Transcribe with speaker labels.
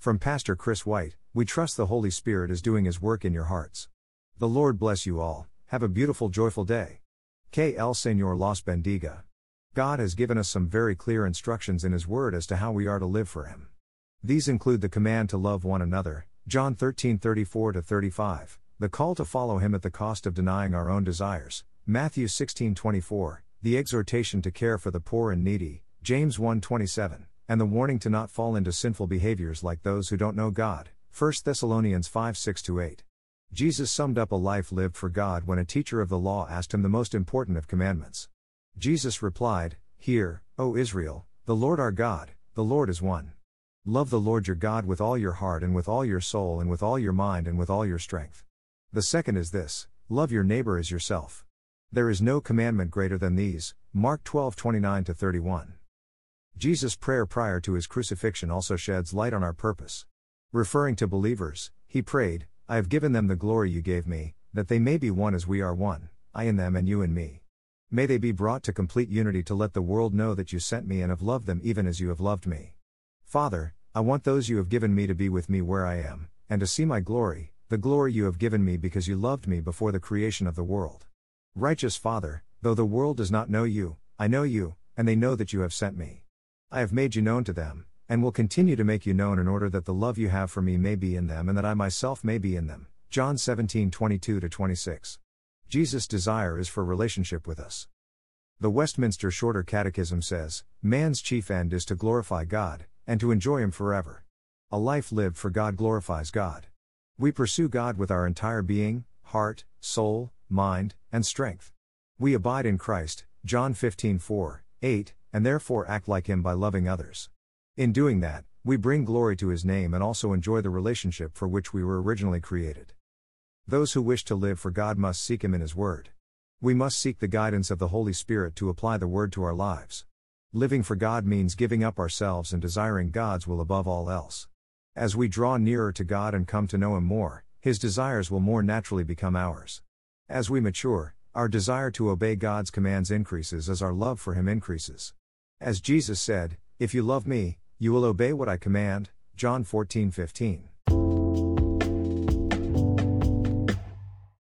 Speaker 1: From Pastor Chris White, we trust the Holy Spirit is doing His work in your hearts. The Lord bless you all, have a beautiful, joyful day. Que el Señor los bendiga. God has given us some very clear instructions in His Word as to how we are to live for Him. These include the command to love one another, John 13 34 35, the call to follow him at the cost of denying our own desires. Matthew 16:24, the exhortation to care for the poor and needy, James 1:27, and the warning to not fall into sinful behaviors like those who don't know God, 1 Thessalonians 5:6-8. Jesus summed up a life lived for God when a teacher of the law asked him the most important of commandments. Jesus replied, Hear, O Israel, the Lord our God, the Lord is one. Love the Lord your God with all your heart and with all your soul and with all your mind and with all your strength. The second is this love your neighbor as yourself. There is no commandment greater than these. Mark 12 29 31. Jesus' prayer prior to his crucifixion also sheds light on our purpose. Referring to believers, he prayed, I have given them the glory you gave me, that they may be one as we are one, I in them and you in me. May they be brought to complete unity to let the world know that you sent me and have loved them even as you have loved me. Father, I want those you have given me to be with me where I am, and to see my glory, the glory you have given me because you loved me before the creation of the world. Righteous Father, though the world does not know you, I know you, and they know that you have sent me. I have made you known to them, and will continue to make you known in order that the love you have for me may be in them and that I myself may be in them. John 17 22 26. Jesus' desire is for relationship with us. The Westminster Shorter Catechism says, Man's chief end is to glorify God, and to enjoy Him forever. A life lived for God glorifies God. We pursue God with our entire being, heart, soul, mind, and strength. We abide in Christ, John 15 4, 8, and therefore act like Him by loving others. In doing that, we bring glory to His name and also enjoy the relationship for which we were originally created. Those who wish to live for God must seek Him in His Word. We must seek the guidance of the Holy Spirit to apply the Word to our lives. Living for God means giving up ourselves and desiring God's will above all else. As we draw nearer to God and come to know Him more, His desires will more naturally become ours. As we mature, our desire to obey God's commands increases as our love for Him increases. As Jesus said, If you love me, you will obey what I command. John 14 15.